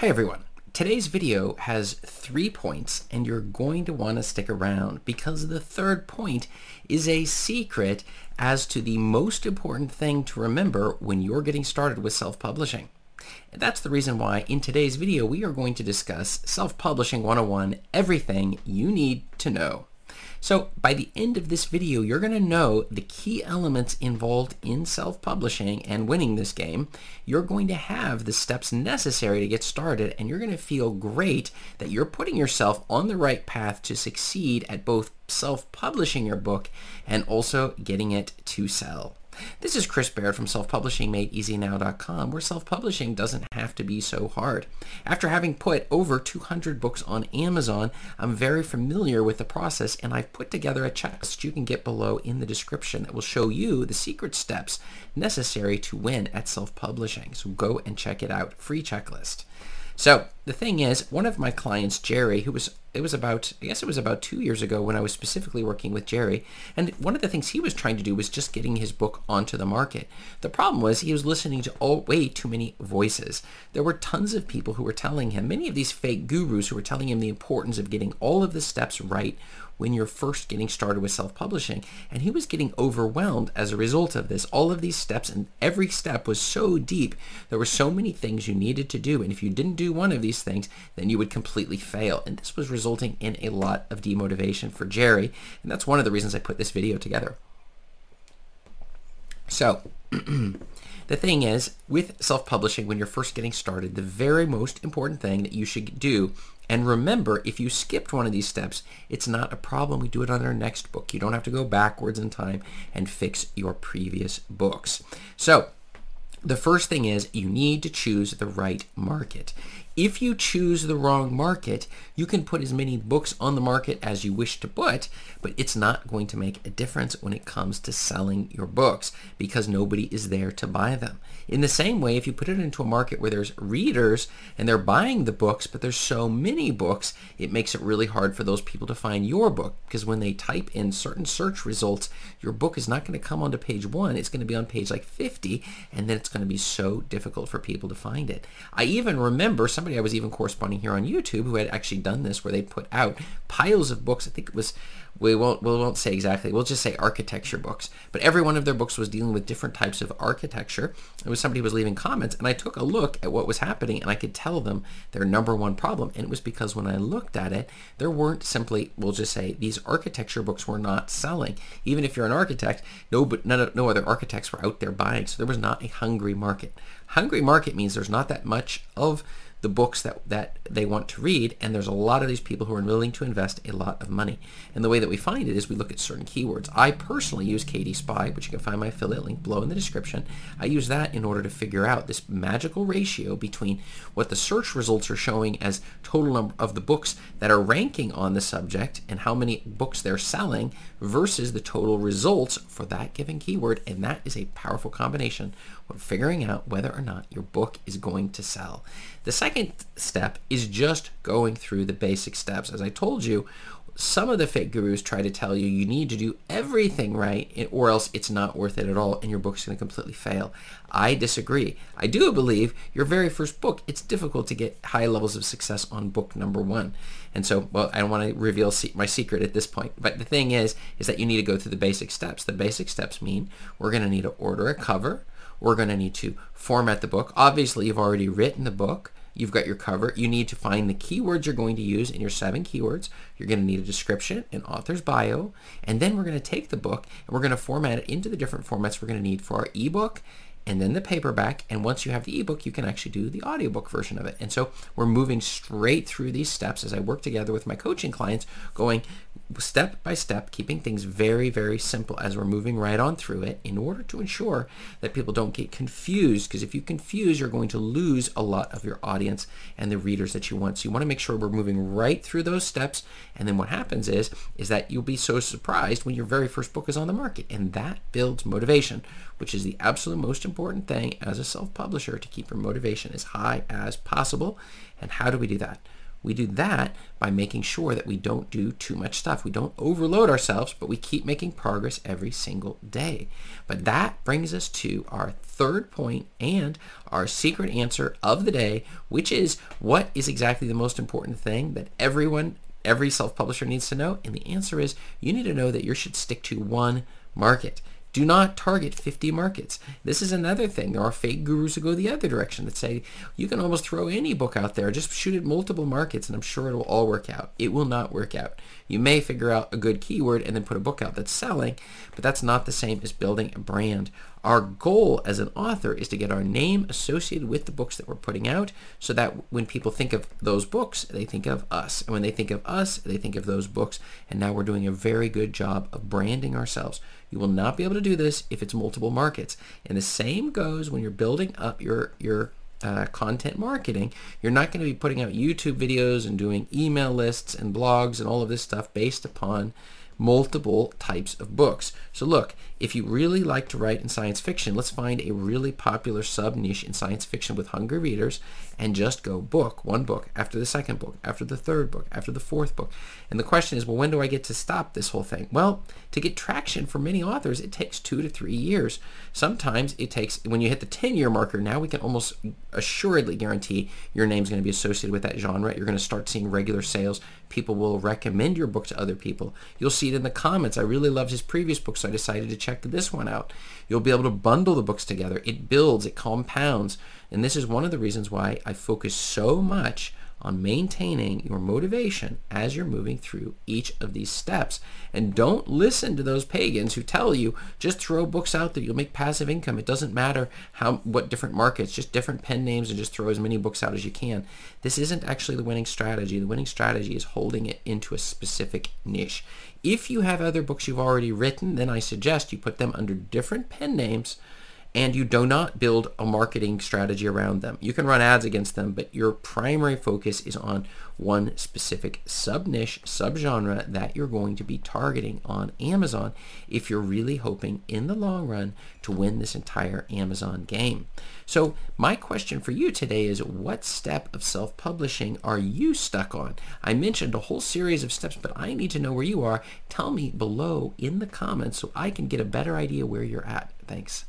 Hi everyone. Today's video has three points and you're going to want to stick around because the third point is a secret as to the most important thing to remember when you're getting started with self-publishing. And that's the reason why in today's video we are going to discuss Self-Publishing 101, everything you need to know. So by the end of this video, you're going to know the key elements involved in self-publishing and winning this game. You're going to have the steps necessary to get started and you're going to feel great that you're putting yourself on the right path to succeed at both self-publishing your book and also getting it to sell. This is Chris Baird from selfpublishingmadeeasynow.com where self-publishing doesn't have to be so hard. After having put over 200 books on Amazon, I'm very familiar with the process and I've put together a checklist you can get below in the description that will show you the secret steps necessary to win at self-publishing. So go and check it out. Free checklist. So the thing is, one of my clients, Jerry, who was it was about I guess it was about two years ago when I was specifically working with Jerry, and one of the things he was trying to do was just getting his book onto the market. The problem was he was listening to all way too many voices. There were tons of people who were telling him, many of these fake gurus who were telling him the importance of getting all of the steps right when you're first getting started with self-publishing. And he was getting overwhelmed as a result of this. All of these steps and every step was so deep. There were so many things you needed to do. And if you didn't do one of these things, then you would completely fail. And this was resulting in a lot of demotivation for Jerry. And that's one of the reasons I put this video together. So the thing is, with self-publishing, when you're first getting started, the very most important thing that you should do and remember, if you skipped one of these steps, it's not a problem. We do it on our next book. You don't have to go backwards in time and fix your previous books. So the first thing is you need to choose the right market. If you choose the wrong market, you can put as many books on the market as you wish to put, but it's not going to make a difference when it comes to selling your books because nobody is there to buy them. In the same way, if you put it into a market where there's readers and they're buying the books, but there's so many books, it makes it really hard for those people to find your book because when they type in certain search results, your book is not going to come onto page one. It's going to be on page like 50, and then it's going to be so difficult for people to find it. I even remember some somebody I was even corresponding here on YouTube who had actually done this where they put out piles of books. I think it was we won't we won't say exactly. We'll just say architecture books. But every one of their books was dealing with different types of architecture. It was somebody was leaving comments, and I took a look at what was happening, and I could tell them their number one problem. And it was because when I looked at it, there weren't simply we'll just say these architecture books were not selling. Even if you're an architect, no but none no other architects were out there buying. So there was not a hungry market. Hungry market means there's not that much of the books that, that they want to read, and there's a lot of these people who are willing to invest a lot of money. And the way that we find it is we look at certain keywords. I personally use KD Spy, which you can find my affiliate link below in the description. I use that in order to figure out this magical ratio between what the search results are showing as total number of the books that are ranking on the subject and how many books they're selling versus the total results for that given keyword. And that is a powerful combination when figuring out whether or not your book is going to sell. The second step is just going through the basic steps. As I told you, some of the fake gurus try to tell you you need to do everything right or else it's not worth it at all and your book's going to completely fail. I disagree. I do believe your very first book, it's difficult to get high levels of success on book number one. And so, well, I don't want to reveal my secret at this point. But the thing is, is that you need to go through the basic steps. The basic steps mean we're going to need to order a cover. We're going to need to format the book. Obviously, you've already written the book. You've got your cover. You need to find the keywords you're going to use in your seven keywords. You're going to need a description, an author's bio, and then we're going to take the book and we're going to format it into the different formats we're going to need for our ebook and then the paperback. And once you have the ebook, you can actually do the audiobook version of it. And so we're moving straight through these steps as I work together with my coaching clients, going step by step, keeping things very, very simple as we're moving right on through it in order to ensure that people don't get confused. Because if you confuse, you're going to lose a lot of your audience and the readers that you want. So you want to make sure we're moving right through those steps. And then what happens is, is that you'll be so surprised when your very first book is on the market. And that builds motivation, which is the absolute most important thing as a self-publisher to keep your motivation as high as possible. And how do we do that? We do that by making sure that we don't do too much stuff. We don't overload ourselves, but we keep making progress every single day. But that brings us to our third point and our secret answer of the day, which is what is exactly the most important thing that everyone every self-publisher needs to know? And the answer is you need to know that you should stick to one market. Do not target 50 markets. This is another thing. There are fake gurus who go the other direction that say you can almost throw any book out there, just shoot at multiple markets, and I'm sure it'll all work out. It will not work out. You may figure out a good keyword and then put a book out that's selling, but that's not the same as building a brand. Our goal as an author is to get our name associated with the books that we're putting out so that when people think of those books, they think of us. And when they think of us, they think of those books. And now we're doing a very good job of branding ourselves. You will not be able to do this if it's multiple markets. And the same goes when you're building up your, your uh, content marketing. You're not going to be putting out YouTube videos and doing email lists and blogs and all of this stuff based upon multiple types of books. So look, if you really like to write in science fiction, let's find a really popular sub niche in science fiction with hungry readers and just go book, one book, after the second book, after the third book, after the fourth book. And the question is, well, when do I get to stop this whole thing? Well, to get traction for many authors, it takes two to three years. Sometimes it takes, when you hit the 10 year marker, now we can almost assuredly guarantee your name's going to be associated with that genre. You're going to start seeing regular sales. People will recommend your book to other people. You'll in the comments. I really loved his previous book, so I decided to check this one out. You'll be able to bundle the books together. It builds, it compounds. And this is one of the reasons why I focus so much on maintaining your motivation as you're moving through each of these steps. And don't listen to those pagans who tell you just throw books out there, you'll make passive income. It doesn't matter how what different markets, just different pen names and just throw as many books out as you can. This isn't actually the winning strategy. The winning strategy is holding it into a specific niche. If you have other books you've already written, then I suggest you put them under different pen names and you do not build a marketing strategy around them. You can run ads against them, but your primary focus is on one specific sub-niche, sub-genre that you're going to be targeting on Amazon if you're really hoping in the long run to win this entire Amazon game. So my question for you today is what step of self-publishing are you stuck on? I mentioned a whole series of steps, but I need to know where you are. Tell me below in the comments so I can get a better idea where you're at. Thanks.